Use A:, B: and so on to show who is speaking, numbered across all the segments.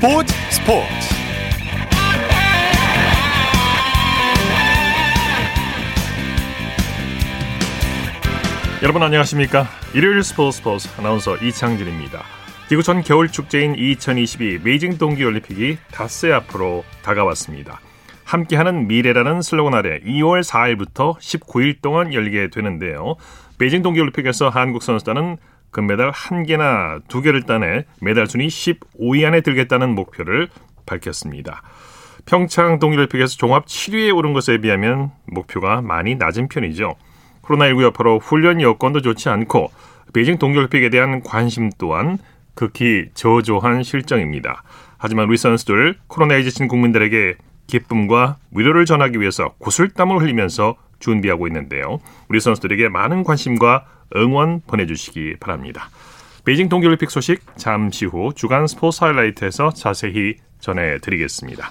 A: 스포츠 스포츠. 여러분 안녕하십니까? 일요일 스포츠 스포츠 아나운서 이창진입니다. 기구촌 겨울 축제인 2022 베이징 동계올림픽이 닷새 앞으로 다가왔습니다. 함께하는 미래라는 슬로건 아래 2월 4일부터 19일 동안 열리게 되는데요. 베이징 동계올림픽에서 한국 선수단은 금메달 1개나 2개를 따내 메달 순위 15위 안에 들겠다는 목표를 밝혔습니다. 평창 동계올림픽에서 종합 7위에 오른 것에 비하면 목표가 많이 낮은 편이죠. 코로나19 여파로 훈련 여건도 좋지 않고 베이징 동계올림픽에 대한 관심 또한 극히 저조한 실정입니다. 하지만 우리 선수들 코로나에 지친 국민들에게 기쁨과 위로를 전하기 위해서 구슬땀을 흘리면서 준비하고 있는데요. 우리 선수들에게 많은 관심과 응원 보내주시기 바랍니다. 베이징 동계올림픽 소식 잠시 후 주간 스포츠 하이라이트에서 자세히 전해드리겠습니다.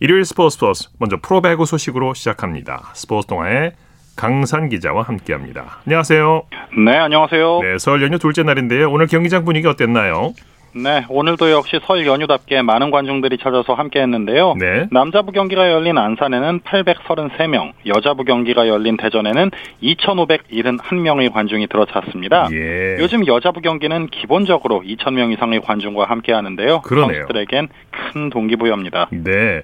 A: 일요일 스포츠 스포츠 먼저 프로배구 소식으로 시작합니다. 스포츠 동아의 강산 기자와 함께합니다. 안녕하세요.
B: 네, 안녕하세요.
A: 네, 설 연휴 둘째 날인데요. 오늘 경기장 분위기 어땠나요?
B: 네, 오늘도 역시 설 연휴답게 많은 관중들이 찾아서 함께 했는데요.
A: 네.
B: 남자부 경기가 열린 안산에는 833명, 여자부 경기가 열린 대전에는 2,571명의 관중이 들어찼습니다.
A: 예.
B: 요즘 여자부 경기는 기본적으로 2,000명 이상의 관중과 함께 하는데요.
A: 그러네요.
B: 선수들에겐 큰 동기부여입니다.
A: 네.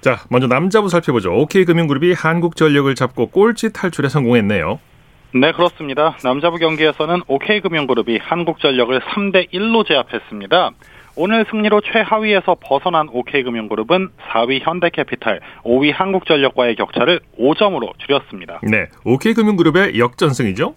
A: 자, 먼저 남자부 살펴보죠. OK금융그룹이 한국전력을 잡고 꼴찌 탈출에 성공했네요.
B: 네, 그렇습니다. 남자부 경기에서는 OK금융그룹이 한국전력을 3대 1로 제압했습니다. 오늘 승리로 최하위에서 벗어난 OK금융그룹은 4위 현대캐피탈, 5위 한국전력과의 격차를 5점으로 줄였습니다.
A: 네, OK금융그룹의 역전승이죠?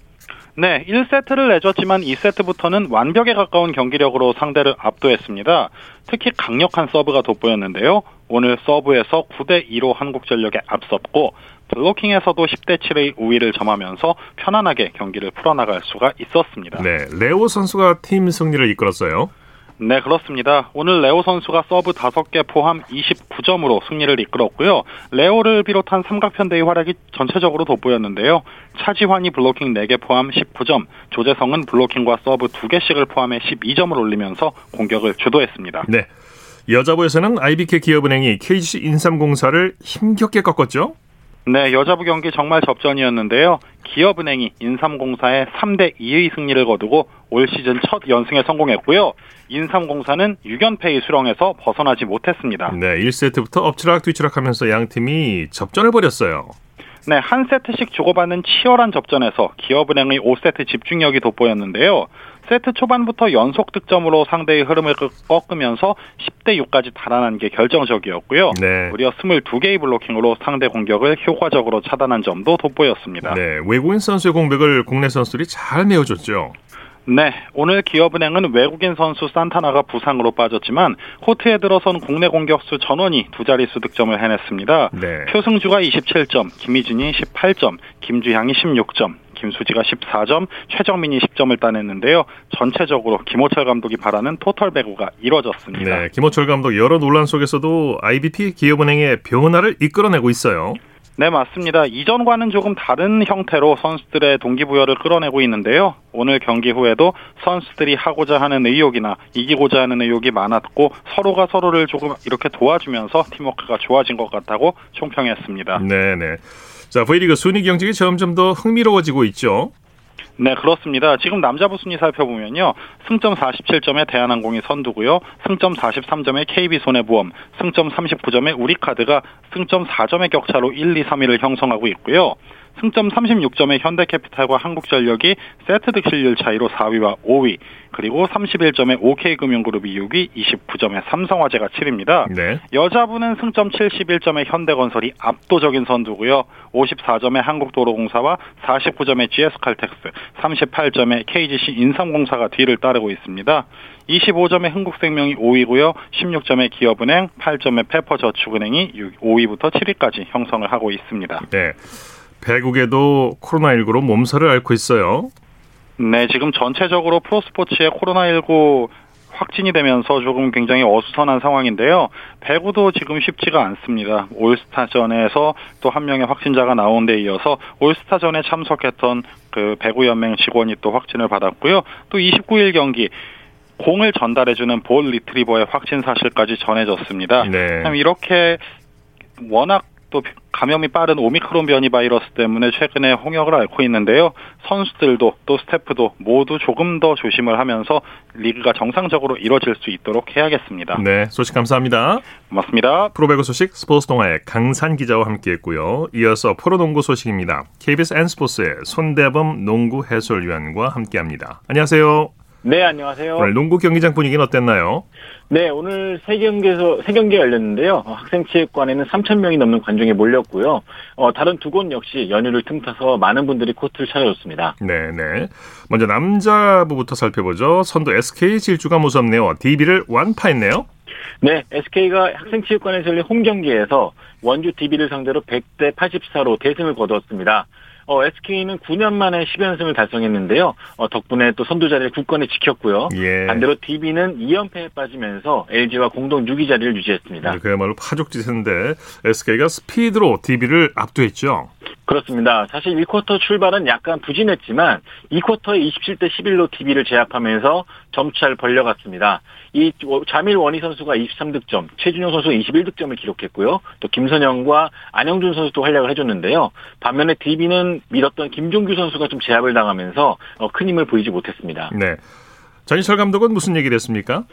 B: 네, 1세트를 내줬지만 2세트부터는 완벽에 가까운 경기력으로 상대를 압도했습니다. 특히 강력한 서브가 돋보였는데요. 오늘 서브에서 9대 2로 한국전력에 앞섰고 블로킹에서도 10대 7의 우위를 점하면서 편안하게 경기를 풀어나갈 수가 있었습니다.
A: 네, 레오 선수가 팀 승리를 이끌었어요.
B: 네, 그렇습니다. 오늘 레오 선수가 서브 5개 포함 29점으로 승리를 이끌었고요. 레오를 비롯한 삼각편대의 활약이 전체적으로 돋보였는데요. 차지환이 블로킹 4개 포함 19점, 조재성은 블로킹과 서브 2개씩을 포함해 12점을 올리면서 공격을 주도했습니다.
A: 네. 여자부에서는 IBK 기업은행이 KGC 인삼공사를 힘겹게 꺾었죠?
B: 네, 여자부 경기 정말 접전이었는데요. 기업은행이 인삼공사에 3대 2의 승리를 거두고 올 시즌 첫 연승에 성공했고요. 인삼공사는 6연패의 수렁에서 벗어나지 못했습니다.
A: 네, 1세트부터 엎치락 뒤치락 하면서 양 팀이 접전을 벌였어요.
B: 네, 한 세트씩 주고받는 치열한 접전에서 기업은행의 5세트 집중력이 돋보였는데요. 세트 초반부터 연속 득점으로 상대의 흐름을 꺾으면서 10대 6까지 달아난 게 결정적이었고요.
A: 네.
B: 무려 22개의 블로킹으로 상대 공격을 효과적으로 차단한 점도 돋보였습니다.
A: 네, 외국인 선수의 공백을 국내 선수들이 잘 메워줬죠.
B: 네, 오늘 기업은행은 외국인 선수 산타나가 부상으로 빠졌지만 코트에 들어선 국내 공격수 전원이 두 자릿수 득점을 해냈습니다.
A: 네.
B: 표승주가 27점, 김희진이 18점, 김주향이 16점, 김수지가 14점, 최정민이 10점을 따냈는데요. 전체적으로 김호철 감독이 바라는 토털 배구가 이뤄졌습니다.
A: 네, 김호철 감독 여러 논란 속에서도 IBP 기업은행의 변화를 이끌어내고 있어요.
B: 네, 맞습니다. 이전과는 조금 다른 형태로 선수들의 동기부여를 끌어내고 있는데요. 오늘 경기 후에도 선수들이 하고자 하는 의욕이나 이기고자 하는 의욕이 많았고 서로가 서로를 조금 이렇게 도와주면서 팀워크가 좋아진 것 같다고 총평했습니다.
A: 네, 네. 자, V리그 순위 경쟁이 점점 더 흥미로워지고 있죠.
B: 네, 그렇습니다. 지금 남자부 순위 살펴보면요. 승점 47점의 대한항공이 선두고요. 승점 43점의 KB손해보험, 승점 39점의 우리카드가 승점 4점의 격차로 1, 2, 3위를 형성하고 있고요. 승점 36점의 현대캐피탈과 한국전력이 세트 득실률 차이로 4위와 5위, 그리고 31점의 OK금융그룹이 6위, 29점의 삼성화재가 7위입니다.
A: 네.
B: 여자부는 승점 71점의 현대건설이 압도적인 선두고요. 54점의 한국도로공사와 49점의 GS칼텍스, 38점의 KGC 인삼공사가 뒤를 따르고 있습니다. 25점의 흥국생명이 5위고요. 16점의 기업은행, 8점의 페퍼저축은행이 5위부터 7위까지 형성을 하고 있습니다.
A: 네. 배국에도 코로나19로 몸살을 앓고 있어요.
B: 네, 지금 전체적으로 프로스포츠의 코로나19 확진이 되면서 조금 굉장히 어수선한 상황인데요. 배구도 지금 쉽지가 않습니다. 올스타전에서 또 한 명의 확진자가 나온 데 이어서 올스타전에 참석했던 그 배구연맹 직원이 또 확진을 받았고요. 또 29일 경기 공을 전달해주는 볼 리트리버의 확진 사실까지 전해졌습니다.
A: 네.
B: 참 이렇게 워낙 또 감염이 빠른 오미크론 변이 바이러스 때문에 최근에 홍역을 앓고 있는데요. 선수들도 또 스태프도 모두 조금 더 조심을 하면서 리그가 정상적으로 이뤄질 수 있도록 해야겠습니다.
A: 네, 소식 감사합니다.
B: 고맙습니다.
A: 프로배구 소식 스포츠 동아의 강산 기자와 함께했고요. 이어서 프로농구 소식입니다. KBS N스포츠의 손대범 농구 해설위원과 함께합니다. 안녕하세요.
C: 네, 안녕하세요.
A: 오늘 농구 경기장 분위기는 어땠나요?
C: 네, 오늘 세 경기에서 세 경기가 열렸는데요. 어, 학생 체육관에는 3천 명이 넘는 관중이 몰렸고요. 어, 다른 두 곳 역시 연휴를 틈타서 많은 분들이 코트를 찾아줬습니다.
A: 네, 네. 먼저 남자부부터 살펴보죠. 선두 SK 질주가 무섭네요. DB를 완파했네요.
C: 네, SK가 학생체육관에서 열린 홈 경기에서 원주 DB를 상대로 100대 84로 대승을 거두었습니다. 어, SK는 9년 만에 10연승을 달성했는데요. 어, 덕분에 또 선두 자리를 굳건히 지켰고요.
A: 예.
C: 반대로 DB는 2연패에 빠지면서 LG와 공동 6위 자리를 유지했습니다.
A: 네, 그야말로 파죽지세인데 SK가 스피드로 DB를 압도했죠.
C: 그렇습니다. 사실 1쿼터 출발은 약간 부진했지만 2쿼터에 27대 11로 TV를 제압하면서 점차를 벌려갔습니다. 이 자밀 원희 선수가 23득점, 최준용 선수가 21득점을 기록했고요. 또 김선영과 안영준 선수도 활약을 해줬는데요. 반면에 DB는 밀었던 김종규 선수가 좀 제압을 당하면서 어, 큰 힘을 보이지 못했습니다.
A: 네. 전희철 감독은 무슨 얘기를 했습니까?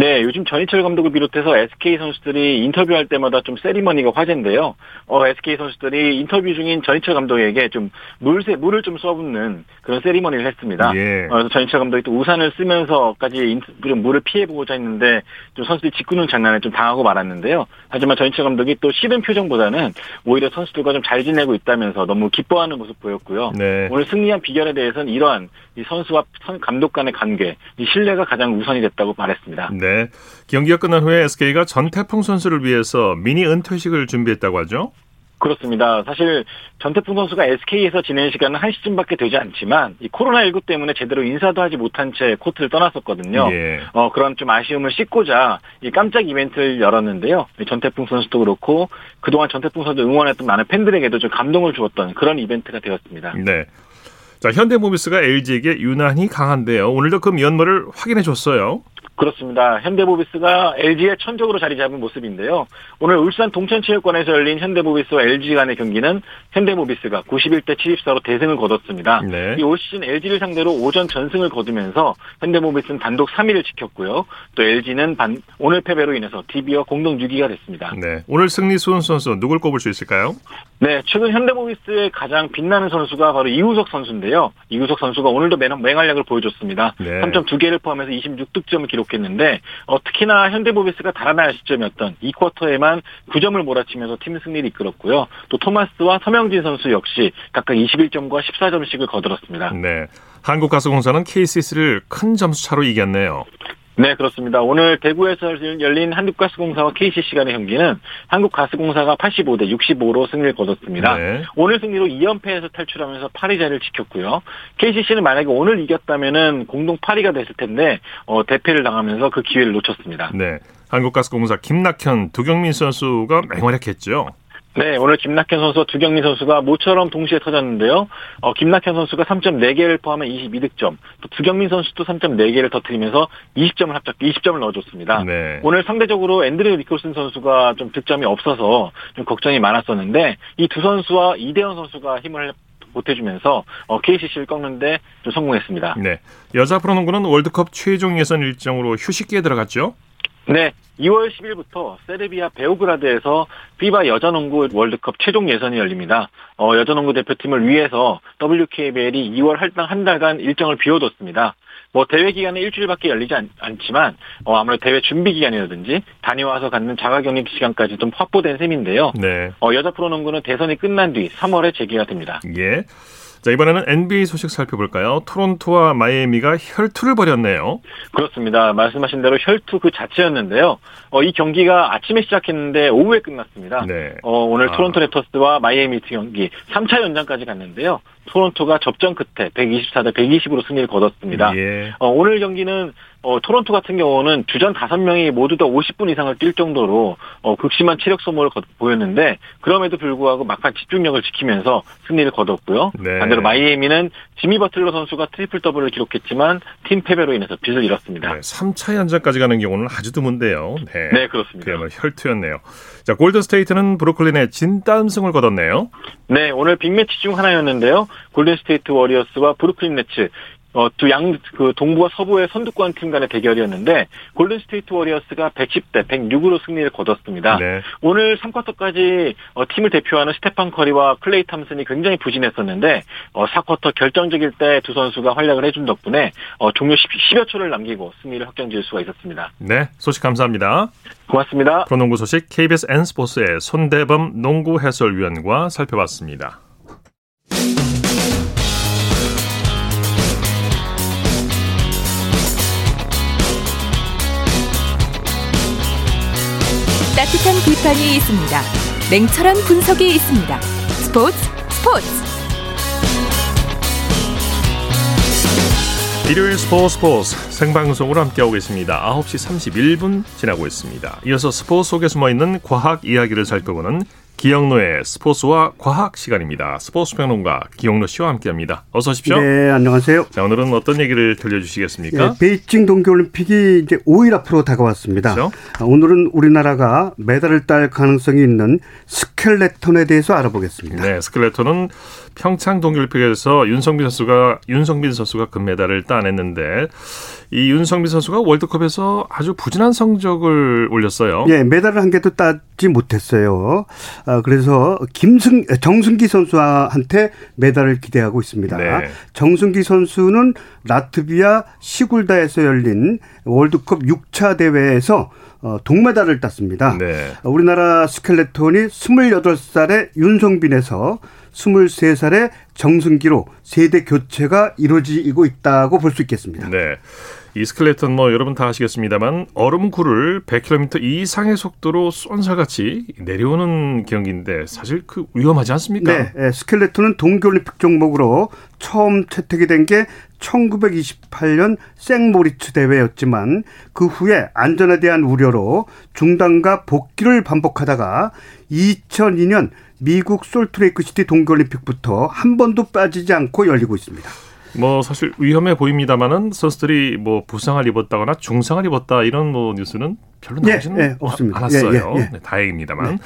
C: 네, 요즘 전희철 감독을 비롯해서 SK 선수들이 인터뷰할 때마다 좀 세리머니가 화제인데요. 어, SK 선수들이 인터뷰 중인 전희철 감독에게 좀 물세, 물을 좀 쏘붙는 그런 세리머니를 했습니다.
A: 예.
C: 어, 그래서 전희철 감독이 또 우산을 쓰면서까지 인, 좀 물을 피해보고자 했는데 좀 선수들이 짓궂은 장난에 좀 당하고 말았는데요. 하지만 전희철 감독이 또 싫은 표정보다는 오히려 선수들과 좀 잘 지내고 있다면서 너무 기뻐하는 모습 보였고요.
A: 네.
C: 오늘 승리한 비결에 대해서는 이러한 이 선수와 선- 감독 간의 관계, 이 신뢰가 가장 우선이 됐다고 말했습니다.
A: 네. 경기가 끝난 후에 SK가 전태풍 선수를 위해서 미니 은퇴식을 준비했다고 하죠.
C: 그렇습니다. 사실 전태풍 선수가 SK에서 지낸 시간은 1시쯤밖에 되지 않지만 이 코로나19 때문에 제대로 인사도 하지 못한 채 코트를 떠났었거든요.
A: 예.
C: 어, 그런 좀 아쉬움을 씻고자 이 깜짝 이벤트를 열었는데요. 이 전태풍 선수도 그렇고 그동안 전태풍 선수 응원했던 많은 팬들에게도 좀 감동을 주었던 그런 이벤트가 되었습니다.
A: 네. 자, 현대모비스가 LG에게 유난히 강한데요. 오늘도 그 면모를 확인해 줬어요.
C: 그렇습니다. 현대모비스가 LG의 천적으로 자리 잡은 모습인데요. 오늘 울산 동천체육관에서 열린 현대모비스와 LG 간의 경기는 현대모비스가 91대 74로 대승을 거뒀습니다.
A: 네.
C: 이올 시즌 LG를 상대로 오전 전승을 거두면서 현대모비스는 단독 3위를 지켰고요. 또 LG는 반, 오늘 패배로 인해서 DB와 공동 6위가 됐습니다.
A: 네. 오늘 승리 수훈 선수 누굴 꼽을 수 있을까요?
C: 네, 최근 현대모비스의 가장 빛나는 선수가 바로 이우석 선수인데요. 이우석 선수가 오늘도 맹- 맹활약을 보여줬습니다.
A: 네.
C: 3점 2개를 포함해서 26득점을 기록 했는데 어, 특히나 현대모비스가 달아날 시점이었던 2쿼터에만 9점을 몰아치면서 팀 승리를 이끌었고요. 또 토마스와 서명진 선수 역시 각각 21점과 14점씩을 거들었습니다.
A: 네. 한국가스공사는 KCC를 큰 점수 차로 이겼네요.
C: 네, 그렇습니다. 오늘 대구에서 열린 한국가스공사와 KCC 간의 경기는 한국가스공사가 85대 65로 승리를 거뒀습니다.
A: 네.
C: 오늘 승리로 2연패에서 탈출하면서 8위 자리를 지켰고요. KCC는 만약에 오늘 이겼다면은 공동 8위가 됐을 텐데 어, 대패를 당하면서 그 기회를 놓쳤습니다.
A: 네. 한국가스공사 김낙현, 두경민 선수가 맹활약했죠.
C: 네, 오늘 김낙현 선수와 두경민 선수가 모처럼 동시에 터졌는데요. 어, 김낙현 선수가 3.4개를 포함한 22득점, 또 두경민 선수도 3.4개를 터뜨리면서 20점을 합작, 20점을 넣어줬습니다.
A: 네.
C: 오늘 상대적으로 앤드류 니콜슨 선수가 좀 득점이 없어서 좀 걱정이 많았었는데 이 두 선수와 이대현 선수가 힘을 보태주면서 어, KCC를 꺾는데 좀 성공했습니다.
A: 네. 여자 프로농구는 월드컵 최종 예선 일정으로 휴식기에 들어갔죠.
C: 네, 2월 10일부터 세르비아 베오그라드에서 피바 여자농구 월드컵 최종 예선이 열립니다. 어, 여자농구 대표팀을 위해서 WKBL이 2월 할당 한 달간 일정을 비워뒀습니다. 뭐 대회 기간은 일주일밖에 열리지 않, 지만 어, 아무래도 대회 준비 기간이라든지 다녀와서 갖는 자가격리 시간까지 좀 확보된 셈인데요.
A: 네.
C: 어, 여자 프로농구는 대선이 끝난 뒤 3월에 재개가 됩니다.
A: 예. 자, 이번에는 NBA 소식 살펴볼까요? 토론토와 마이애미가 혈투를 벌였네요.
C: 그렇습니다. 말씀하신 대로 혈투 그 자체였는데요. 어, 이 경기가 아침에 시작했는데 오후에 끝났습니다.
A: 네.
C: 어, 오늘
A: 아.
C: 토론토 랩터스와 마이애미 경기 3차 연장까지 갔는데요. 토론토가 접전 끝에 124대 120으로 승리를 거뒀습니다.
A: 예.
C: 어, 오늘 경기는 어, 토론토 같은 경우는 주전 5명이 모두 다 50분 이상을 뛸 정도로 어, 극심한 체력 소모를 거, 보였는데 그럼에도 불구하고 막판 집중력을 지키면서 승리를 거뒀고요.
A: 네.
C: 반대로 마이애미는 지미 버틀러 선수가 트리플 더블을 기록했지만 팀 패배로 인해서 빛을 잃었습니다.
A: 네, 3차 연장까지 가는 경우는 아주 드문데요. 네,
C: 네, 그렇습니다.
A: 그야말로 혈투였네요. 자, 골든 스테이트는 브루클린에 진땀승을 거뒀네요.
C: 네, 오늘 빅매치 중 하나였는데요. 골든 스테이트 워리어스와 브루클린 네츠 어, 두 양, 그, 동부와 서부의 선두권 팀 간의 대결이었는데, 골든스테이트 워리어스가 110대 106으로 승리를 거뒀습니다.
A: 네.
C: 오늘 3쿼터까지 어, 팀을 대표하는 스테판 커리와 클레이 탐슨이 굉장히 부진했었는데, 어, 4쿼터 결정적일 때 두 선수가 활약을 해준 덕분에, 어, 종료 10, 10여 초를 남기고 승리를 확정 지을 수가 있었습니다.
A: 네, 소식 감사합니다.
C: 고맙습니다.
A: 프로농구 소식 KBS N스포츠의 손대범 농구 해설위원과 살펴봤습니다.
D: 따뜻한 비판이 있습니다. 냉철한 분석이 있습니다. 스포츠 스포츠
A: 일요일 스포츠 스포츠 생방송으로 함께하고 계십니다. 9시 31분 지나고 있습니다. 이어서 스포츠 속에 숨어있는 과학 이야기를 살펴보는 기영로의 스포츠와 과학 시간입니다. 스포츠 평론가 기영로 씨와 함께합니다. 어서 오십시오.
E: 네, 안녕하세요.
A: 자, 오늘은 어떤 얘기를 들려주시겠습니까?
E: 예, 베이징 동계올림픽이 이제 5일 앞으로 다가왔습니다.
A: 그렇죠?
E: 아, 오늘은 우리나라가 메달을 딸 가능성이 있는 스켈레톤에 대해서 알아보겠습니다.
A: 네, 스켈레톤은 평창 동계올림픽에서 윤성빈 선수가 윤성빈 선수가 금메달을 따냈는데 이 윤성빈 선수가 월드컵에서 아주 부진한 성적을 올렸어요.
E: 예, 메달을 한 개도 따지 못했어요. 아, 그래서 김승 정승기 선수한테 메달을 기대하고 있습니다.
A: 네.
E: 정승기 선수는 라트비아 시굴다에서 열린 월드컵 6차 대회에서 어, 동메달을 땄습니다.
A: 네.
E: 우리나라 스켈레톤이 28살의 윤성빈에서 23살의 정승기로 세대 교체가 이루어지고 있다고 볼 수 있겠습니다.
A: 네. 이 스켈레톤 뭐 여러분 다 아시겠습니다만 얼음굴을 100km 이상의 속도로 쏜살같이 내려오는 경기인데 사실 그 위험하지 않습니까?
E: 네, 예, 스켈레톤은 동계올림픽 종목으로 처음 채택이 된 게 1928년 생모리츠 대회였지만 그 후에 안전에 대한 우려로 중단과 복귀를 반복하다가 2002년 미국 솔트레이크 시티 동계올림픽부터 한 번도 빠지지 않고 열리고 있습니다.
A: 뭐 사실 위험해 보입니다만은 선수들이 뭐 부상을 입었다거나 중상을 입었다 이런 뭐 뉴스는 별로
E: 예,
A: 나오지는
E: 예, 없습니다.
A: 않았어요.
E: 예, 예, 예.
A: 네, 다행입니다만.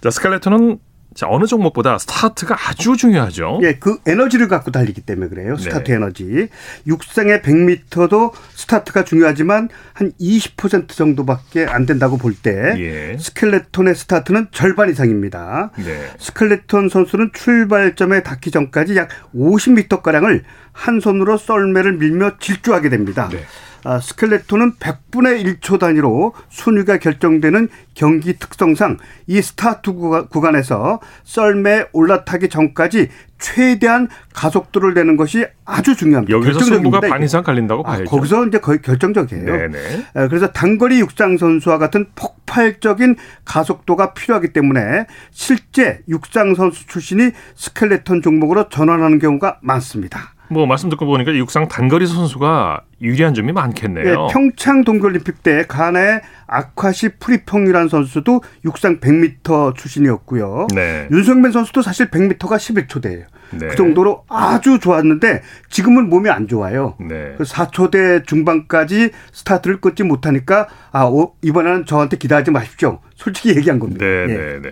A: 자, 스켈레톤은 자, 어느 종목보다 스타트가 아주 중요하죠.
E: 예, 그 에너지를 갖고 달리기 때문에 그래요. 스타트
A: 네.
E: 에너지. 육상의 100m도 스타트가 중요하지만 한 20% 정도밖에 안 된다고 볼때
A: 예.
E: 스켈레톤의 스타트는 절반 이상입니다.
A: 네.
E: 스켈레톤 선수는 출발점에 닿기 전까지 약 50m가량을 한 손으로 썰매를 밀며 질주하게 됩니다.
A: 네.
E: 아, 스켈레톤은 100분의 1초 단위로 순위가 결정되는 경기 특성상 이 스타트 구간에서 썰매에 올라타기 전까지 최대한 가속도를 내는 것이 아주 중요합니다.
A: 여기서 승부가. 반 이상 갈린다고
E: 아,
A: 봐야죠.
E: 거기서 이제 거의 결정적이에요.
A: 네네.
E: 에, 그래서 단거리 육상 선수와 같은 폭발적인 가속도가 필요하기 때문에 실제 육상 선수 출신이 스켈레톤 종목으로 전환하는 경우가 많습니다.
A: 뭐 말씀 듣고 보니까 육상 단거리 선수가 유리한 점이 많겠네요.
E: 예, 평창 동계올림픽 때 가나의 아콰시 프림퐁이라는 선수도 육상 100m 출신이었고요.
A: 네.
E: 윤성빈 선수도 사실 100m가 11초대예요.
A: 네.
E: 그 정도로 아주 좋았는데 지금은 몸이 안 좋아요.
A: 네.
E: 그 4초대 중반까지 스타트를 끊지 못하니까 아 오, 이번에는 저한테 기대하지 마십시오. 솔직히 얘기한 겁니다.
A: 네,
E: 예.
A: 네, 네.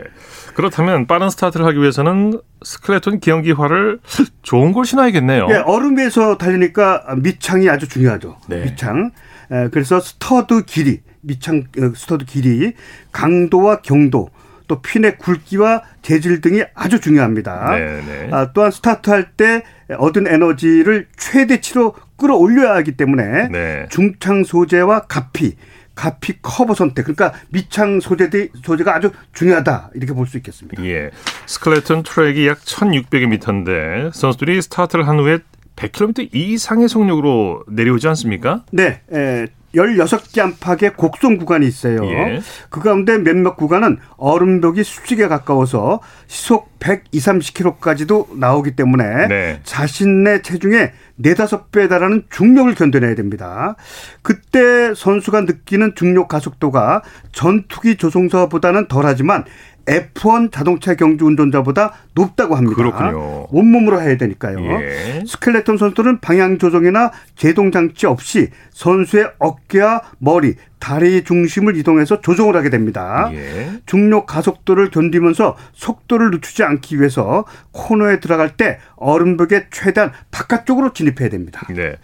A: 그렇다면 빠른 스타트를 하기 위해서는 스켈레톤 경기화를 좋은 걸 신어야겠네요.
E: 예, 얼음 위에서 달리니까 밑창이 아주 중요하죠.
A: 네.
E: 밑창. 에, 그래서 스터드 길이, 밑창 어, 스터드 길이, 강도와 경도, 또 핀의 굵기와 재질 등이 아주 중요합니다.
A: 네, 네.
E: 아, 또한 스타트할 때 얻은 에너지를 최대치로 끌어올려야 하기 때문에
A: 네.
E: 중창 소재와 갑피, 갑피 커버 선택, 그러니까 밑창 소재들 소재가 아주 중요하다 이렇게 볼 수 있겠습니다.
A: 예. 스켈레톤 트랙이 약 1600m인데 선수들이 스타트를 한 후에 100km 이상의 속력으로 내려오지 않습니까?
E: 네, 에, 16개 안팎의 곡선 구간이 있어요. 예. 그 가운데 몇몇 구간은 얼음벽이 수직에 가까워서 시속 120, 30km까지도 나오기 때문에 네. 자신의 체중의 네다섯 배에 달하는 중력을 견뎌내야 됩니다. 그때 선수가 느끼는 중력 가속도가 전투기 조종사보다는 덜하지만 F1 자동차 경주 운전자보다 높다고 합니다.
A: 그렇군요.
E: 온몸으로 해야 되니까요. 예. 스켈레톤 선수들은 방향 조정이나 제동 장치 없이 선수의 어깨와 머리, 다리 중심을 이동해서 조정을 하게 됩니다. 예. 중력 가속도를 견디면서 속도를 늦추지 않기 위해서 코너에 들어갈 때 얼음벽에 최대한 바깥쪽으로 진입해야 됩니다.
A: 네.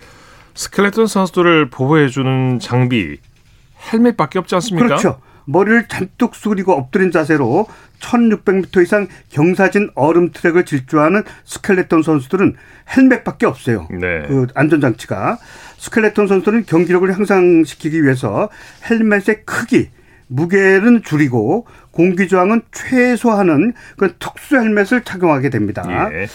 A: 스켈레톤 선수들을 보호해 주는 장비 헬멧밖에 없지 않습니까?
E: 그렇죠. 머리를 잔뜩 숙이고 엎드린 자세로 1600m 이상 경사진 얼음 트랙을 질주하는 스켈레톤 선수들은 헬멧밖에 없어요. 네. 그 안전장치가. 스켈레톤 선수들은 경기력을 향상시키기 위해서 헬멧의 크기, 무게는 줄이고 공기 저항은 최소화하는 그런 특수 헬멧을 착용하게 됩니다. 예.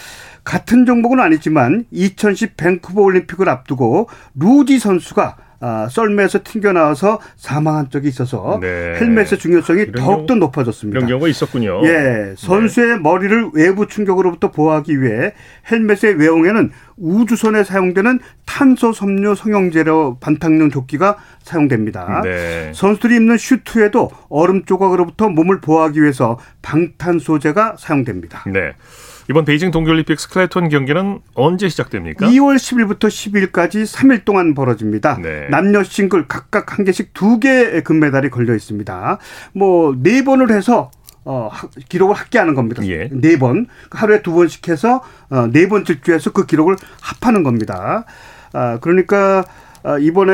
E: 같은 종목은 아니지만 2010 밴쿠버 올림픽을 앞두고 루지 선수가 아, 썰매에서 튕겨나와서 사망한 적이 있어서 네. 헬멧의 중요성이 더욱더 높아졌습니다.
A: 이런 경우가 있었군요.
E: 예, 선수의 네. 머리를 외부 충격으로부터 보호하기 위해 헬멧의 외형에는 우주선에 사용되는 탄소 섬유 성형재료 반탁용 조끼가 사용됩니다. 네. 선수들이 입는 슈트에도 얼음 조각으로부터 몸을 보호하기 위해서 방탄 소재가 사용됩니다.
A: 네. 이번 베이징 동계올림픽 스켈레톤 경기는 언제 시작됩니까?
E: 2월 10일부터 10일까지 3일 동안 벌어집니다. 네. 남녀 싱글 각각 한 개씩 두 개의 금메달이 걸려 있습니다. 뭐 네 번을 해서 어, 기록을 합계하는 겁니다. 예. 네 번. 하루에 두 번씩 해서 어, 네번 질주해서 그 기록을 합하는 겁니다. 아, 그러니까 어, 이번에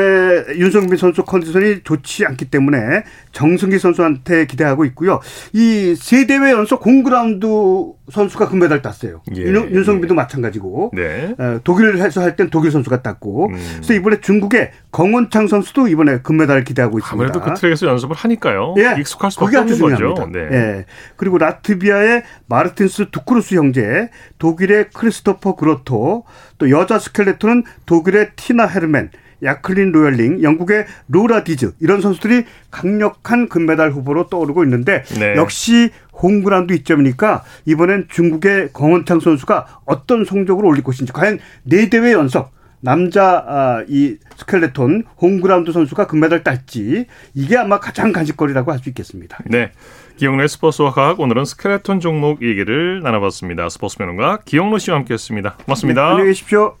E: 윤성빈 선수 컨디션이 좋지 않기 때문에 정승기 선수한테 기대하고 있고요. 이 세 대회 연속 홈그라운드 선수가 금메달 땄어요. 예. 윤성빈도 예. 마찬가지고 네. 어, 독일에서 할 땐 독일 선수가 땄고 음. 그래서 이번에 중국의 겅원창 선수도 이번에 금메달을 기대하고 있습니다.
A: 아무래도 그 트랙에서 연습을 하니까요. 예. 익숙할 수밖에 없는 거죠. 네. 예.
E: 그리고 라트비아의 마르틴스 두크루스 형제, 독일의 크리스토퍼 그로티어, 또 여자 스켈레톤은 독일의 티나 헤르만, 야클린 로열링, 영국의 로라 디즈 이런 선수들이 강력한 금메달 후보로 떠오르고 있는데 네. 역시 홈그라운드 이점이니까 이번엔 중국의 겅원창 선수가 어떤 성적을 올릴 것인지 과연 네 대회 연속 남자 아, 이 스켈레톤 홈그라운드 선수가 금메달 딸지 이게 아마 가장 관심거리라고 할 수 있겠습니다.
A: 네. 기영로의 스포츠와 과학 오늘은 스켈레톤 종목 얘기를 나눠봤습니다. 스포츠 평론가 기영로 씨와 함께했습니다. 고맙습니다. 네,
E: 안녕히 계십시오.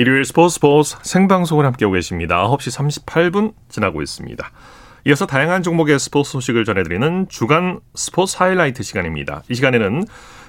A: 일요일 스포츠 스포츠 생방송을 함께하고 계십니다. 9시 38분 지나고 있습니다. 이어서 다양한 종목의 스포츠 소식을 전해드리는 주간 스포츠 하이라이트 시간입니다. 이 시간에는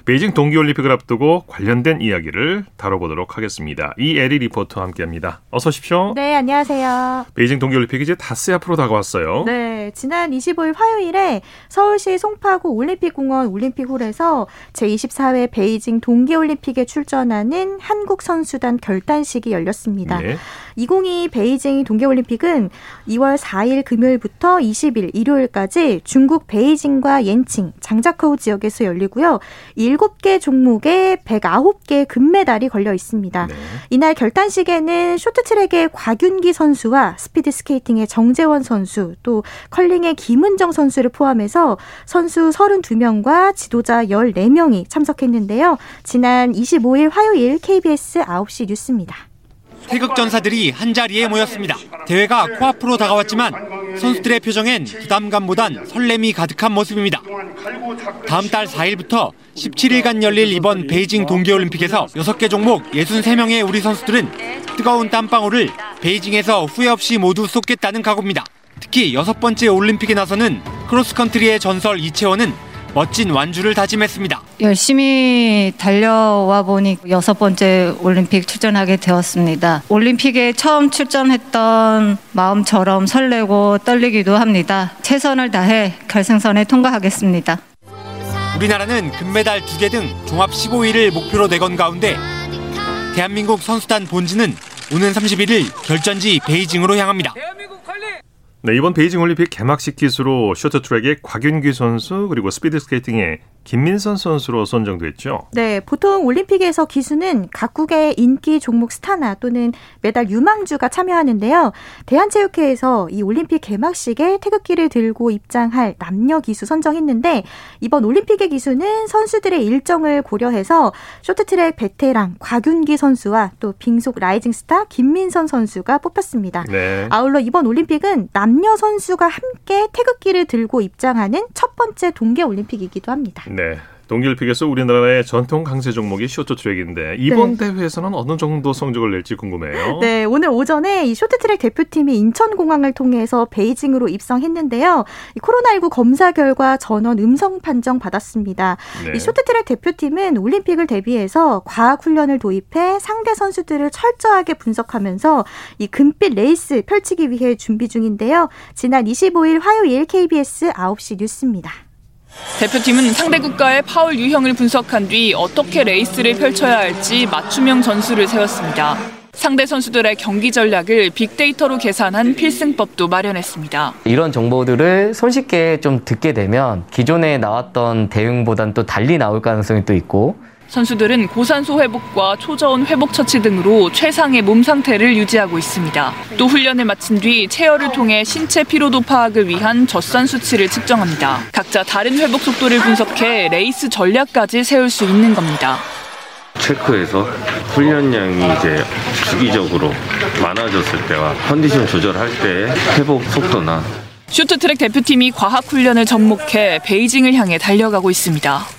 A: 베이징 동계올림픽을 앞두고 관련된 이야기를 다뤄보도록 하겠습니다. 이에리 리포터와 함께합니다. 어서 오십시오.
F: 네, 안녕하세요.
A: 베이징 동계올림픽이 이제 닷새 앞으로 다가왔어요.
F: 네, 지난 25일 화요일에 서울시 송파구 올림픽공원 올림픽홀에서 제24회 베이징 동계올림픽에 출전하는 한국 선수단 결단식이 열렸습니다. 네. 2022 베이징 동계올림픽은 2월 4일 금요일부터 20일 일요일까지 중국 베이징과 옌칭, 장자커우 지역에서 열리고요. 7개 종목에 109개 금메달이 걸려 있습니다. 네. 이날 결단식에는 쇼트트랙의 곽윤기 선수와 스피드 스케이팅의 정재원 선수, 또 컬링의 김은정 선수를 포함해서 선수 32명과 지도자 14명이 참석했는데요. 지난 25일 화요일 KBS 9시 뉴스입니다.
G: 태극 전사들이 한 자리에 모였습니다. 대회가 코앞으로 다가왔지만 선수들의 표정엔 부담감보단 설렘이 가득한 모습입니다. 다음 달 4일부터 17일간 열릴 이번 베이징 동계올림픽에서 6개 종목 63명의 우리 선수들은 뜨거운 땀방울을 베이징에서 후회 없이 모두 쏟겠다는 각오입니다. 특히 여섯 번째 올림픽에 나서는 크로스컨트리의 전설 이채원은 멋진 완주를 다짐했습니다.
H: 열심히 달려와 보니 여섯 번째 올림픽 출전하게 되었습니다. 올림픽에 처음 출전했던 마음처럼 설레고 떨리기도 합니다. 최선을 다해 결승선에 통과하겠습니다.
G: 우리나라는 금메달 2개 등 종합 15위를 목표로 내건 가운데 대한민국 선수단 본진은 오는 31일 결전지 베이징으로 향합니다.
A: 네, 이번 베이징 올림픽 개막식 기수로 쇼트트랙의 곽윤기 선수 그리고 스피드 스케이팅의 김민선 선수로 선정됐죠.
F: 네, 보통 올림픽에서 기수는 각국의 인기 종목 스타나 또는 메달 유망주가 참여하는데요. 대한체육회에서 이 올림픽 개막식에 태극기를 들고 입장할 남녀 기수 선정했는데 이번 올림픽의 기수는 선수들의 일정을 고려해서 쇼트트랙 베테랑 곽윤기 선수와 또 빙속 rising star 김민선 선수가 뽑혔습니다. 네. 아울러 이번 올림픽은 남녀 선수가 함께 태극기를 들고 입장하는 첫 번째 동계 올림픽이기도 합니다.
A: 네. 동계올림픽에서 우리나라의 전통 강세 종목이 쇼트트랙인데 이번 네. 대회에서는 어느 정도 성적을 낼지 궁금해요.
F: 네, 오늘 오전에 이 쇼트트랙 대표팀이 인천공항을 통해서 베이징으로 입성했는데요. 이 코로나19 검사 결과 전원 음성 판정 받았습니다. 네. 이 쇼트트랙 대표팀은 올림픽을 대비해서 과학 훈련을 도입해 상대 선수들을 철저하게 분석하면서 이 금빛 레이스 펼치기 위해 준비 중인데요. 지난 25일 화요일 KBS 9시 뉴스입니다.
I: 대표팀은 상대 국가의 파울 유형을 분석한 뒤 어떻게 레이스를 펼쳐야 할지 맞춤형 전술을 세웠습니다. 상대 선수들의 경기 전략을 빅데이터로 계산한 필승법도 마련했습니다.
J: 이런 정보들을 손쉽게 좀 듣게 되면 기존에 나왔던 대응보단 또 달리 나올 가능성이 또 있고
I: 선수들은 고산소 회복과 초저온 회복 처치 등으로 최상의 몸 상태를 유지하고 있습니다. 또 훈련을 마친 뒤 체열을 통해 신체 피로도 파악을 위한 젖산 수치를 측정합니다. 각자 다른 회복 속도를 분석해 레이스 전략까지 세울 수 있는 겁니다.
K: 체크해서 훈련량이 이제 주기적으로 많아졌을 때와 컨디션 조절할 때 회복 속도나
I: 쇼트트랙 대표팀이 과학 훈련을 접목해 베이징을 향해 달려가고 있습니다.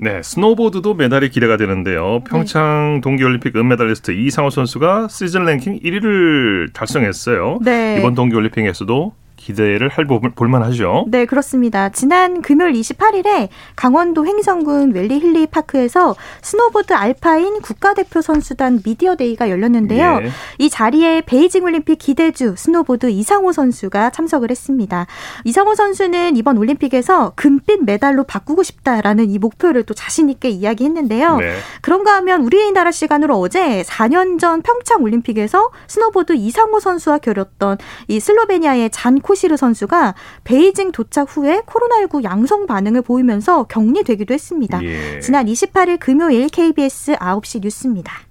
A: 네, 스노보드도 메달이 기대가 되는데요. 평창 네. 동계올림픽 은메달리스트 이상호 선수가 시즌 랭킹 1위를 달성했어요. 네. 이번 동계올림픽에서도 기대를 할 볼만 하죠.
F: 네, 그렇습니다. 지난 금요일 28일에 강원도 횡성군 웰리힐리파크에서 스노보드 알파인 국가대표 선수단 media day가 열렸는데요. 예. 이 자리에 베이징 올림픽 기대주 스노보드 이상호 선수가 참석을 했습니다. 이상호 선수는 이번 올림픽에서 금빛 메달로 바꾸고 싶다라는 이 목표를 또 자신 있게 이야기했는데요. 네. 그런가 하면 우리나라 시간으로 어제 4년 전 평창 올림픽에서 스노보드 이상호 선수와 겨뤘던 이 슬로베니아의 잔코 시르 선수가 베이징 도착 후에 코로나19 양성 반응을 보이면서 격리되기도 했습니다. 예. 지난 28일 금요일 KBS 9시 뉴스입니다.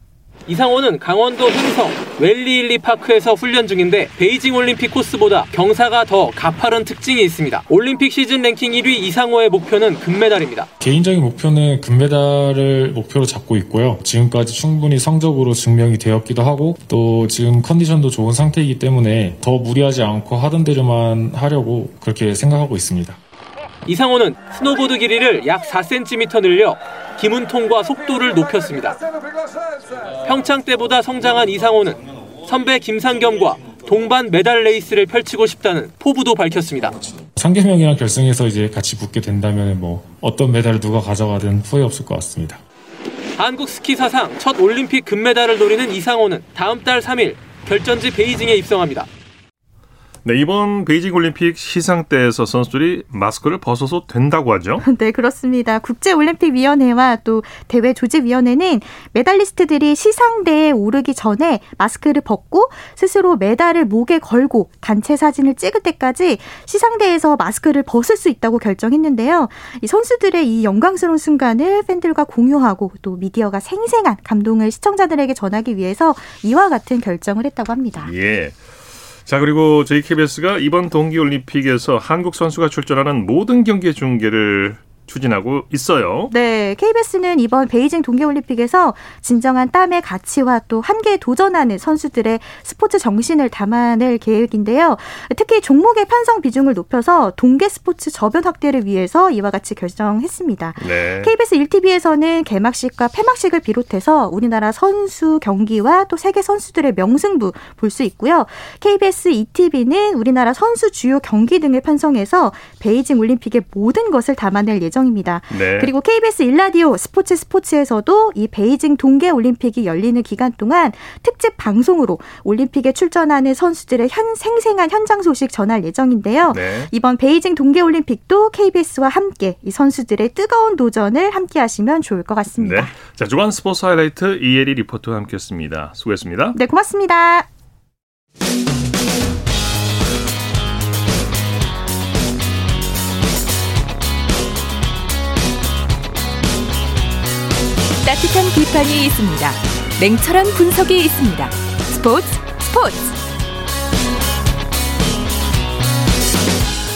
L: 이상호는 강원도 횡성 웰리힐리파크에서 훈련 중인데 베이징 올림픽 코스보다 경사가 더 가파른 특징이 있습니다. 올림픽 시즌 랭킹 1위 이상호의 목표는 금메달입니다.
M: 개인적인 목표는 금메달을 목표로 잡고 있고요. 지금까지 충분히 성적으로 증명이 되었기도 하고 또 지금 컨디션도 좋은 상태이기 때문에 더 무리하지 않고 하던 대로만 하려고 그렇게 생각하고 있습니다.
L: 이상호는 스노보드 길이를 약 4cm 늘려 기문 통과 속도를 높였습니다. 평창 때보다 성장한 이상호는 선배 김상겸과 동반 메달 레이스를 펼치고 싶다는 포부도 밝혔습니다.
M: 상겸형이랑 결승에서 이제 같이 붙게 된다면 뭐 어떤 메달을 누가 가져가든 후회 없을 것 같습니다.
L: 한국 스키 사상 첫 올림픽 금메달을 노리는 이상호는 다음 달 3일 결전지 베이징에 입성합니다.
A: 네, 이번 베이징 올림픽 시상대에서 선수들이 마스크를 벗어도 된다고 하죠?
F: 네, 그렇습니다. 국제 올림픽 위원회와 또 대회 조직 위원회는 메달리스트들이 시상대에 오르기 전에 마스크를 벗고 스스로 메달을 목에 걸고 단체 사진을 찍을 때까지 시상대에서 마스크를 벗을 수 있다고 결정했는데요. 이 선수들의 이 영광스러운 순간을 팬들과 공유하고 또 미디어가 생생한 감동을 시청자들에게 전하기 위해서 이와 같은 결정을 했다고 합니다.
A: 예. 자, 그리고 저희 KBS가 이번 동계올림픽에서 한국 선수가 출전하는 모든 경기 중계를 추진하고 있어요.
F: 네, KBS는 이번 베이징 동계올림픽에서 진정한 땀의 가치와 또 한계에 도전하는 선수들의 스포츠 정신을 담아낼 계획인데요. 특히 종목의 편성 비중을 높여서 동계 스포츠 저변 확대를 위해서 이와 같이 결정했습니다. 네. KBS 1TV에서는 개막식과 폐막식을 비롯해서 우리나라 선수 경기와 또 세계 선수들의 명승부 볼 수 있고요. KBS 2TV는 우리나라 선수 주요 경기 등을 편성해서 베이징 올림픽의 모든 것을 담아낼 예정 예정입니다.
A: 네.
F: 그리고 KBS 일라디오 스포츠 스포츠에서도 이 베이징 동계 올림픽이 열리는 기간 동안 특집 방송으로 올림픽에 출전하는 선수들의 현 생생한 현장 소식 전할 예정인데요.
A: 네.
F: 이번 베이징 동계 올림픽도 KBS와 함께 이 선수들의 뜨거운 도전을 함께 하시면 좋을 것 같습니다.
A: 네. 자, 주간 스포츠 하이라이트 이혜리 리포터와 함께했습니다. 수고했습니다.
F: 네, 고맙습니다.
D: 따뜻한 비판이 있습니다. 냉철한 분석이 있습니다. 스포츠 스포츠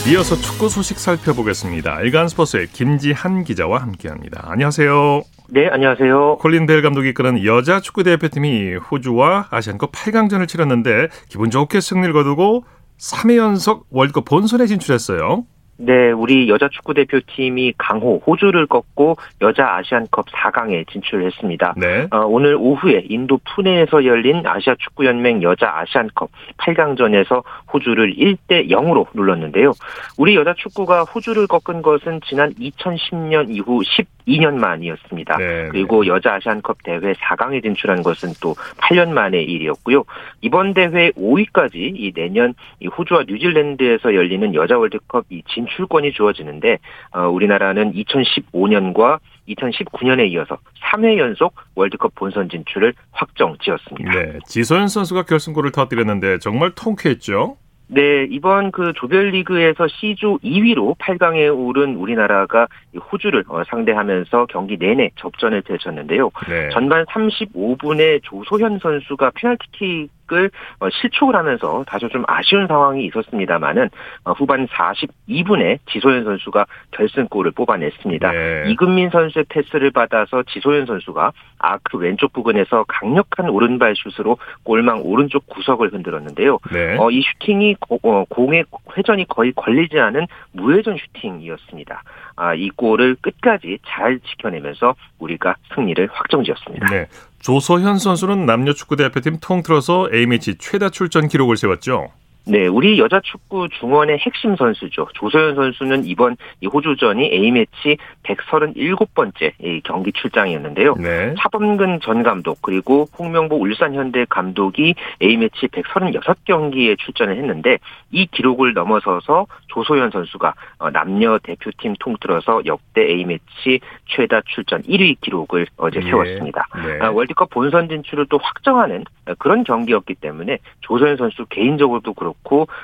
A: 이어서 축구 소식 살펴보겠습니다. 일간 스포츠의 김지한 기자와 함께합니다. 안녕하세요.
N: 네, 안녕하세요.
A: 콜린 벨 감독이 이끄는 여자 축구 대표팀이 호주와 아시안컵 8강전을 치렀는데 기분 좋게 승리를 거두고 3회 연속 월드컵 본선에 진출했어요.
N: 네, 우리 여자 축구 대표팀이 강호 호주를 꺾고 여자 아시안컵 4강에 진출했습니다.
A: 네.
N: 어, 오늘 오후에 인도 푸네에서 열린 아시아 축구 연맹 여자 아시안컵 8강전에서 호주를 1대 0으로 눌렀는데요. 우리 여자 축구가 호주를 꺾은 것은 지난 2010년 이후 12년 만이었습니다.
A: 네,
N: 그리고 여자 아시안컵 대회 4강에 진출한 것은 또 8년 만의 일이었고요. 이번 대회 5위까지 이 내년 이 호주와 뉴질랜드에서 열리는 여자 월드컵 이 진출권이 주어지는데 어, 우리나라는 2015년과 2019년에 이어서 3회 연속 월드컵 본선 진출을 확정 지었습니다.
A: 네. 지소연 선수가 결승골을 터뜨렸는데 정말 통쾌했죠.
N: 네, 이번 그 조별리그에서 C조 2위로 8강에 오른 우리나라가 이 호주를 어, 상대하면서 경기 내내 접전을 펼쳤는데요.
A: 네.
N: 전반 35분에 조소현 선수가 페널티킥 을 어, 실축을 하면서 다소 좀 아쉬운 상황이 있었습니다만은 어, 후반 42분에 지소연 선수가 결승골을 뽑아냈습니다.
A: 네.
N: 이금민 선수의 패스를 받아서 지소연 선수가 아크 왼쪽 부근에서 강력한 오른발 슛으로 골망 오른쪽 구석을 흔들었는데요.
A: 네.
N: 어, 이 슈팅이 고- 어, 공의 회전이 거의 걸리지 않은 무회전 슈팅이었습니다. 아, 이 골을 끝까지 잘 지켜내면서 우리가 승리를 확정지었습니다.
A: 네. 조소현 선수는 남녀 축구 대표팀 통틀어서 A매치 최다 출전 기록을 세웠죠.
N: 네, 우리 여자 축구 중원의 핵심 선수죠. 조소연 선수는 이번 이 호주전이 A매치 137번째 이 경기 출장이었는데요.
A: 네.
N: 차범근 전 감독 그리고 홍명보 울산현대 감독이 A매치 136경기에 출전을 했는데 이 기록을 넘어서서 조소연 선수가 어, 남녀 대표팀 통틀어서 역대 A매치 최다 출전 1위 기록을 어제
A: 예.
N: 세웠습니다.
A: 네.
N: 아, 월드컵 본선 진출을 또 확정하는 그런 경기였기 때문에 조소연 선수 개인적으로도 그렇고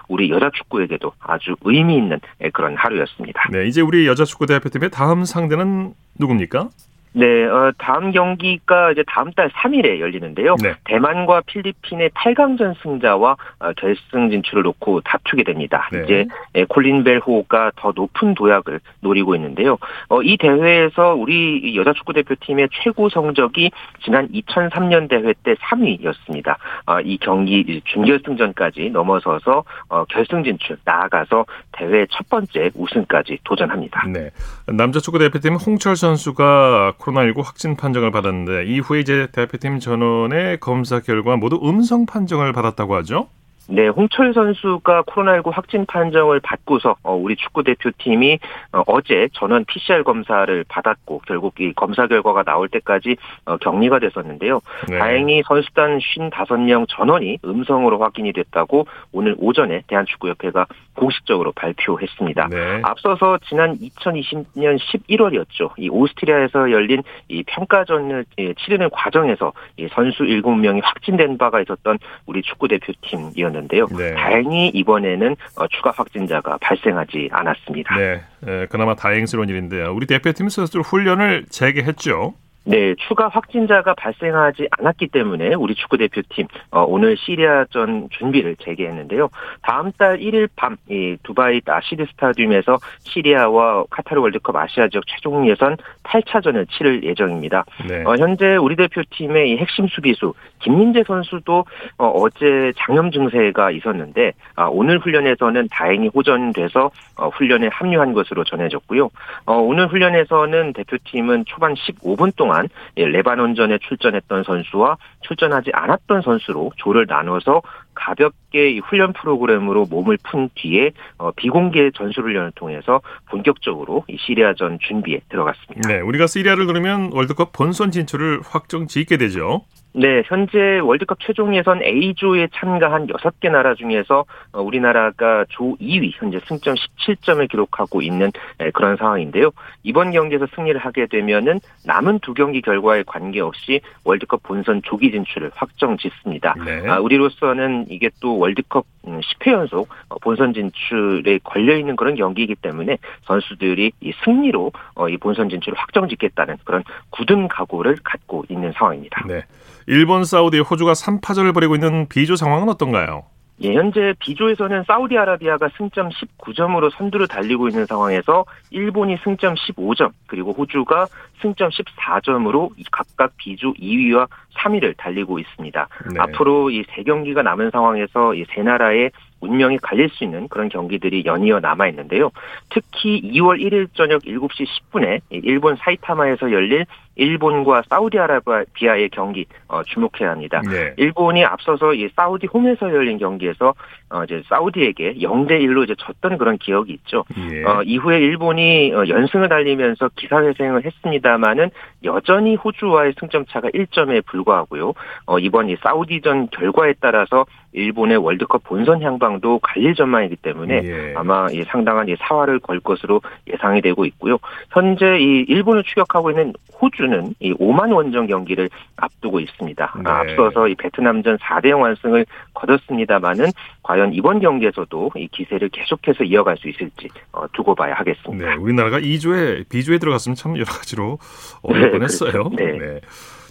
N: 우리 여자 축구에게도 아주 의미 있는 그런 하루였습니다.
A: 네, 이제 우리 여자 축구 대표팀의 다음 상대는 누굽니까?
N: 네, 어, 다음 경기가 이제 다음 달 3일에 열리는데요.
A: 네.
N: 대만과 필리핀의 8강전 승자와 어, 결승 진출을 놓고 다투게 됩니다.
A: 네.
N: 이제 예, 콜린 벨 호가 더 높은 도약을 노리고 있는데요. 어, 이 대회에서 우리 이 여자 축구 대표팀의 최고 성적이 지난 2003년 대회 때 3위였습니다. 어, 이 경기 준결승전까지 넘어서서 어, 결승 진출 나아가서 대회 첫 번째 우승까지 도전합니다.
A: 네. 남자 축구 대표팀 홍철 선수가 코로나19 확진 판정을 받았는데 이후에 이제 대표팀 전원의 검사 결과 모두 음성 판정을 받았다고 하죠.
N: 네, 홍철 선수가 코로나19 확진 판정을 받고서 어, 우리 축구 대표팀이 어, 제 전원 PCR 검사를 받았고 결국 이 검사 결과가 나올 때까지 어, 격리가 됐었는데요.
A: 네.
N: 다행히 선수단 55명 전원이 음성으로 확인이 됐다고 오늘 오전에 대한축구협회가 공식적으로 발표했습니다.
A: 네.
N: 앞서서 지난 2020년 11월이었죠. 이 오스트리아에서 열린 이 평가전을 예, 치르는 과정에서 이 선수 7명이 확진된 바가 있었던 우리 축구 대표팀이었는데 요.
A: 네.
N: 다행히 이번에는 어, 추가 확진자가 발생하지 않았습니다.
A: 네, 에, 그나마 다행스러운 일인데요. 우리 대표팀 선수들 훈련을 재개했죠.
N: 네, 추가 확진자가 발생하지 않았기 때문에 우리 축구 대표팀 어, 오늘 시리아전 준비를 재개했는데요. 다음 달 1일 밤이 두바이 나시드 스타디움에서 시리아와 카타르 월드컵 아시아 지역 최종 예선 8차전을 치를 예정입니다.
A: 네.
N: 어, 현재 우리 대표팀의 이 핵심 수비수 김민재 선수도 어, 제 장염 증세가 있었는데 아, 오늘 훈련에서는 다행히 호전돼서 어, 훈련에 합류한 것으로 전해졌고요. 어, 오늘 훈련에서는 대표팀은 초반 15분 동안 동안 예, 레바논전에 출전했던 선수와 출전하지 않았던 선수로 조를 나눠서 가볍게 이 훈련 프로그램으로 몸을 푼 뒤에 어, 비공개 전술훈련을 통해서 본격적으로 이 시리아전 준비에 들어갔습니다.
A: 네, 우리가 시리아를 누르면 월드컵 본선 진출을 확정 짓게 되죠.
N: 네, 현재 월드컵 최종 예선 A조에 참가한 6개 나라 중에서 어, 우리나라가 조 2위, 현재 승점 17점을 기록하고 있는 그런 상황인데요. 이번 경기에서 승리를 하게 되면은 남은 두 경기 결과에 관계없이 월드컵 본선 조기 진출을 확정 짓습니다. 네. 아, 우리로서는 이게 또 월드컵 10회 음, 연속 어, 본선 진출에 걸려 있는 그런 경기이기 때문에 선수들이 이 승리로 어, 이 본선 진출을 확정 짓겠다는 그런 굳은 각오를 갖고 있는 상황입니다.
A: 네. 일본, 사우디, 호주가 3파전을 벌이고 있는 비조 상황은 어떤가요?
N: 예, 현재 B조에서는 사우디아라비아가 승점 19점으로 선두를 달리고 있는 상황에서 일본이 승점 15점, 그리고 호주가 승점 14점으로 각각 B조 2위와 3위를 달리고 있습니다. 네. 앞으로 이 세 경기가 남은 상황에서 이 세 나라의 운명이 갈릴 수 있는 그런 경기들이 연이어 남아 있는데요. 특히 2월 1일 저녁 7시 10분에 일본 사이타마에서 열릴 일본과 사우디아라비아의 경기 어, 주목해야 합니다. 네. 일본이 앞서서 이 사우디 홈에서 열린 경기에서 어, 이제 사우디에게 0대 1로 이제 졌던 그런 기억이 있죠. 예. 어, 이후에 일본이 어, 연승을 달리면서 기사회생을 했습니다만은 여전히 호주와의 승점 차가 1점에 불과하고요. 어, 이번 이 사우디전 결과에 따라서 일본의 월드컵 본선 향방도 갈릴 전망이기 때문에 예. 아마 이 상당한 이 사활을 걸 것으로 예상이 되고 있고요. 현재 이 일본을 추격하고 있는 호주는 이 5만 원정 경기를 앞두고 있습니다. 네. 앞서서 이 베트남전 4대 0 완승을 거뒀습니다만은 과연 이번 경기에서도 이 기세를 계속해서 이어갈 수 있을지 어, 두고 봐야 하겠습니다.
A: 네, 우리나라가 2조에 B조에 들어갔으면 참 여러 가지로 어려울 네, 뻔했어요. 그렇죠. 네. 네.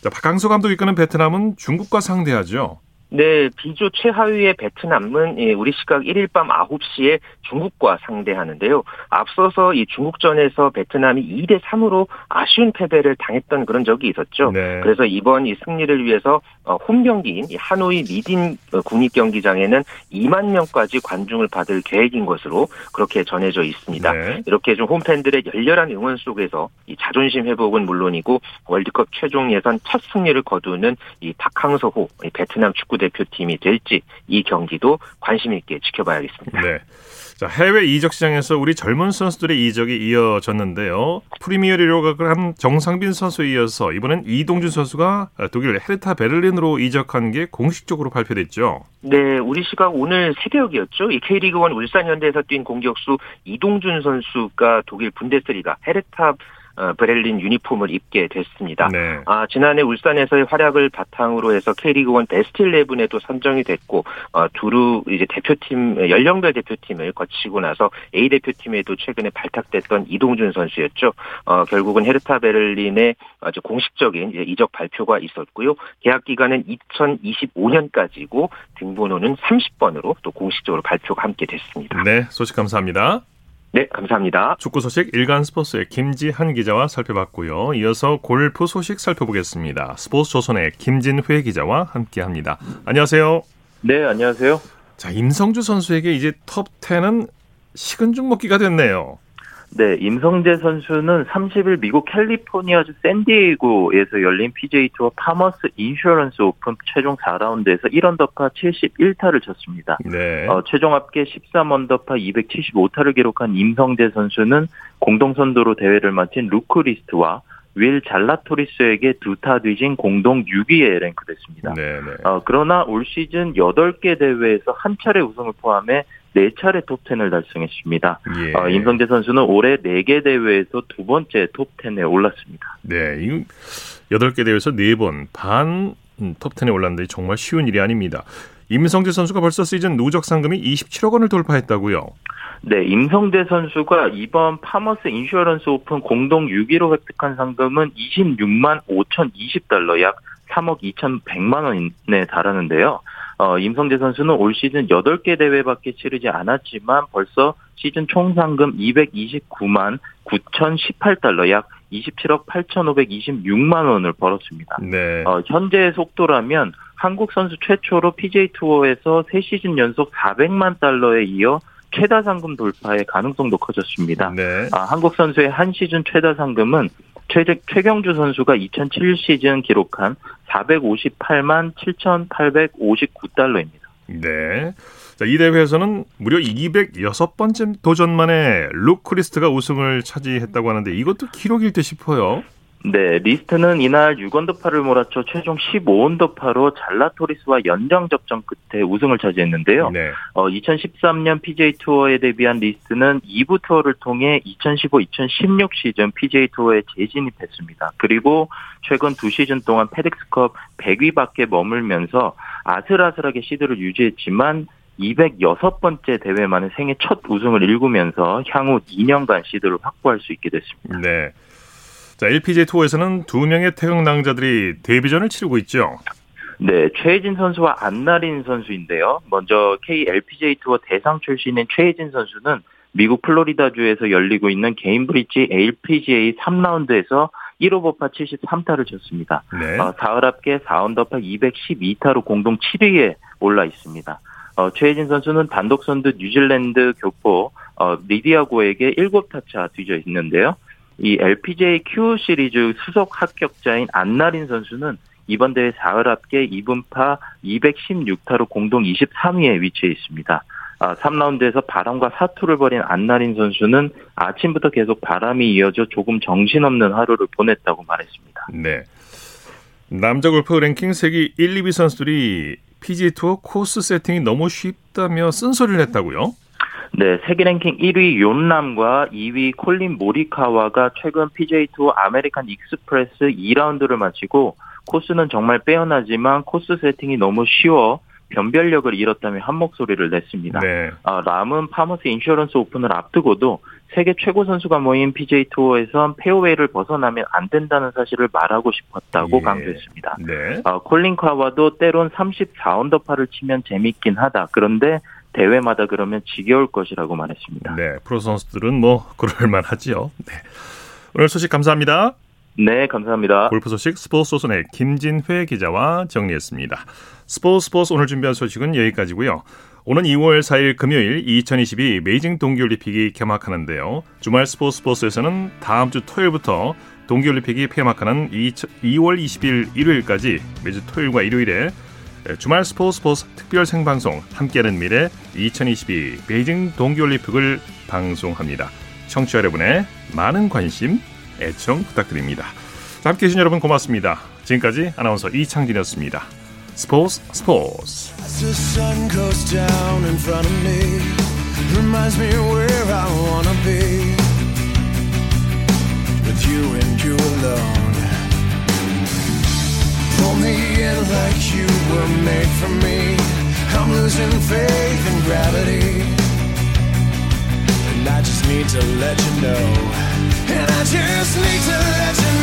A: 자, 박강수 감독이 이끄는 베트남은 중국과 상대하죠.
N: 네, 비조 최하위의 베트남은 예, 우리 시각 1일 밤 9시에 중국과 상대하는데요. 앞서서 이 중국전에서 베트남이 2대 3으로 아쉬운 패배를 당했던 그런 적이 있었죠. 네. 그래서 이번 이 승리를 위해서 어, 홈 경기인 하노이 미딘 어, 국립 경기장에는 2만 명까지 관중을 받을 계획인 것으로 그렇게 전해져 있습니다. 네. 이렇게 좀 홈팬들의 열렬한 응원 속에서 이 자존심 회복은 물론이고 월드컵 최종 예선 첫 승리를 거두는 이 박항서호 베트남 축구 대표팀이 될지 이 경기도 관심 있게 지켜봐야겠습니다.
A: 네. 자, 해외 이적 시장에서 우리 젊은 선수들의 이적이 이어졌는데요. 프리미어리로 가 한 정상빈 선수에 이어서 이번엔 이동준 선수가 독일 헤르타 베를린으로 이적한 게 공식적으로 발표됐죠.
N: 네, 우리 시각 오늘 새벽이었죠. 이 K리그1 울산 현대에서 뛴 공격수 이동준 선수가 독일 분데스리가 헤르타 어, 브렐린 유니폼을 입게 됐습니다. 네. 아, 지난해 울산에서의 활약을 바탕으로 해서 K리그1 베스트 11에도 선정이 됐고 어, 두루 이제 대표팀 연령별 대표팀을 거치고 나서 A 대표팀에도 최근에 발탁됐던 이동준 선수였죠. 어, 결국은 헤르타 베를린의 아주 공식적인 이적 발표가 있었고요. 계약 기간은 2025년까지고 등번호는 30번으로 또 공식적으로 발표가 함께 됐습니다.
A: 네, 소식 감사합니다.
N: 네, 감사합니다.
A: 축구 소식 일간 스포츠의 김지한 기자와 살펴봤고요. 이어서 골프 소식 살펴보겠습니다. 스포츠 조선의 김진회 기자와 함께합니다. 안녕하세요.
O: 네, 안녕하세요.
A: 자, 임성재 선수에게 이제 톱 10은 식은 죽 먹기가 됐네요.
O: 네, 임성재 선수는 30일 미국 캘리포니아주 샌디에이고에서 열린 PGA 투어 Farmers Insurance Open 최종 4라운드에서 1언더파 71타를 쳤습니다. 네. 어, 최종 합계 13언더파 275타를 기록한 임성재 선수는 공동 선두로 대회를 마친 루크 리스트와 윌 잘라토리스에게 두 타 뒤진 공동 6위에 랭크됐습니다. 네, 네. 어, 그러나 올 시즌 8개 대회에서 한 차례 우승을 포함해 네 차례 톱10을 달성했습니다. 예. 어, 임성재 선수는 올해 4개 대회에서 두 번째 톱10에 올랐습니다.
A: 네, 이 8개 대회에서 4번 반 톱10에 올랐는데 정말 쉬운 일이 아닙니다. 임성재 선수가 벌써 시즌 누적 상금이 27억 원을 돌파했다고요?
O: 네, 임성재 선수가 이번 파머스 인슈어런스 오픈 공동 6위로 획득한 상금은 26만 5,020달러, 약 3억 2,100만 원에 달하는데요. 어, 임성재 선수는 올 시즌 8개 대회밖에 치르지 않았지만 벌써 시즌 총 상금 229만 9,018달러 약 27억 8,526만 원을 벌었습니다. 네. 어, 현재 속도라면 한국 선수 최초로 PGA 투어에서 3시즌 연속 400만 달러에 이어 최다 상금 돌파의 가능성도 커졌습니다. 네. 아, 한국 선수의 한 시즌 최다 상금은 최, 최경주 선수가 2007 시즌 기록한 458만 7,859달러입니다.
A: 네. 자, 이 대회에서는 무려 206번째 도전 만에 루크 리스트가 우승을 차지했다고 하는데 이것도 기록일 듯 싶어요.
O: 네, 리스트는 이날 6언더파를 몰아쳐 최종 15언더파로 잘라토리스와 연장 접전 끝에 우승을 차지했는데요. 네. 어, 2013년 PGA 투어에 데뷔한 리스트는 2부 투어를 통해 2015-2016 시즌 PGA 투어에 재진입했습니다. 그리고 최근 두 시즌 동안 페덱스컵 100위밖에 머물면서 아슬아슬하게 시드를 유지했지만 206번째 대회 만에 생애 첫 우승을 일구면서 향후 2년간 시드를 확보할 수 있게 됐습니다.
A: 네. 자, LPGA 투어에서는 두 명의 태극낭자들이 데뷔전을 치르고 있죠.
O: 네, 최혜진 선수와 안나린 선수인데요. 먼저 KLPGA 투어 대상 출신인 최혜진 선수는 미국 플로리다주에서 열리고 있는 게임브리지 LPGA 3라운드에서 1오버파 73타를 쳤습니다. 네. 어, 사흘 합계 4언더파 212타로 공동 7위에 올라 있습니다. 어, 최혜진 선수는 단독 선두 뉴질랜드 교포 어, 리디아고에게 7타차 뒤져 있는데요. 이 LPGA Q 시리즈 수석 합격자인 안나린 선수는 이번 대회 4흘 합계 2분파 216타로 공동 23위에 위치해 있습니다. 아, 3라운드에서 바람과 사투를 벌인 안나린 선수는 아침부터 계속 바람이 이어져 조금 정신없는 하루를 보냈다고 말했습니다.
A: 네. 남자 골프 랭킹 세계 1, 2위 선수들이 PGA 투어 코스 세팅이 너무 쉽다며 쓴소리를 했다고요?
O: 네, 세계 랭킹 1위 욘 람과 2위 콜린 모리카와가 최근 PGA 투어 아메리칸 익스프레스 2라운드를 마치고 코스는 정말 빼어나지만 코스 세팅이 너무 쉬워 변별력을 잃었다며 한 목소리를 냈습니다. 네. 아, 람은 파머스 인슈런스 오픈을 앞두고도 세계 최고 선수가 모인 PGA 투어에선 페어웨이를 벗어나면 안 된다는 사실을 말하고 싶었다고 예. 강조했습니다. 네. 아, 콜린 카와도 때론 34언더파를 치면 재밌긴 하다. 그런데 대회마다 그러면 지겨울 것이라고 말했습니다.
A: 네, 프로 선수들은 뭐 그럴 만하지요. 네. 오늘 소식 감사합니다.
O: 네, 감사합니다.
A: 골프 소식 스포츠조선의 김진회 기자와 정리했습니다. 스포츠 스포츠 오늘 준비한 소식은 여기까지고요. 오는 2월 4일 금요일 2022 베이징 동계올림픽이 개막하는데요. 주말 스포츠 스포츠에서는 다음 주 토요일부터 동계올림픽이 폐막하는 2 월 20일 일요일까지 매주 토요일과 일요일에 주말 스포츠 스포츠 특별 생방송 함께하는 미래 2022 베이징 동계올림픽을 방송합니다. 청취자 여러분의 많은 관심, 애청 부탁드립니다. 함께해 주신 여러분 고맙습니다. 지금까지 아나운서 이창진이었습니다. 스포츠 스포츠 Pull me in like you were made for me. I'm losing faith in gravity. And I just need to let you know. And I just need to let you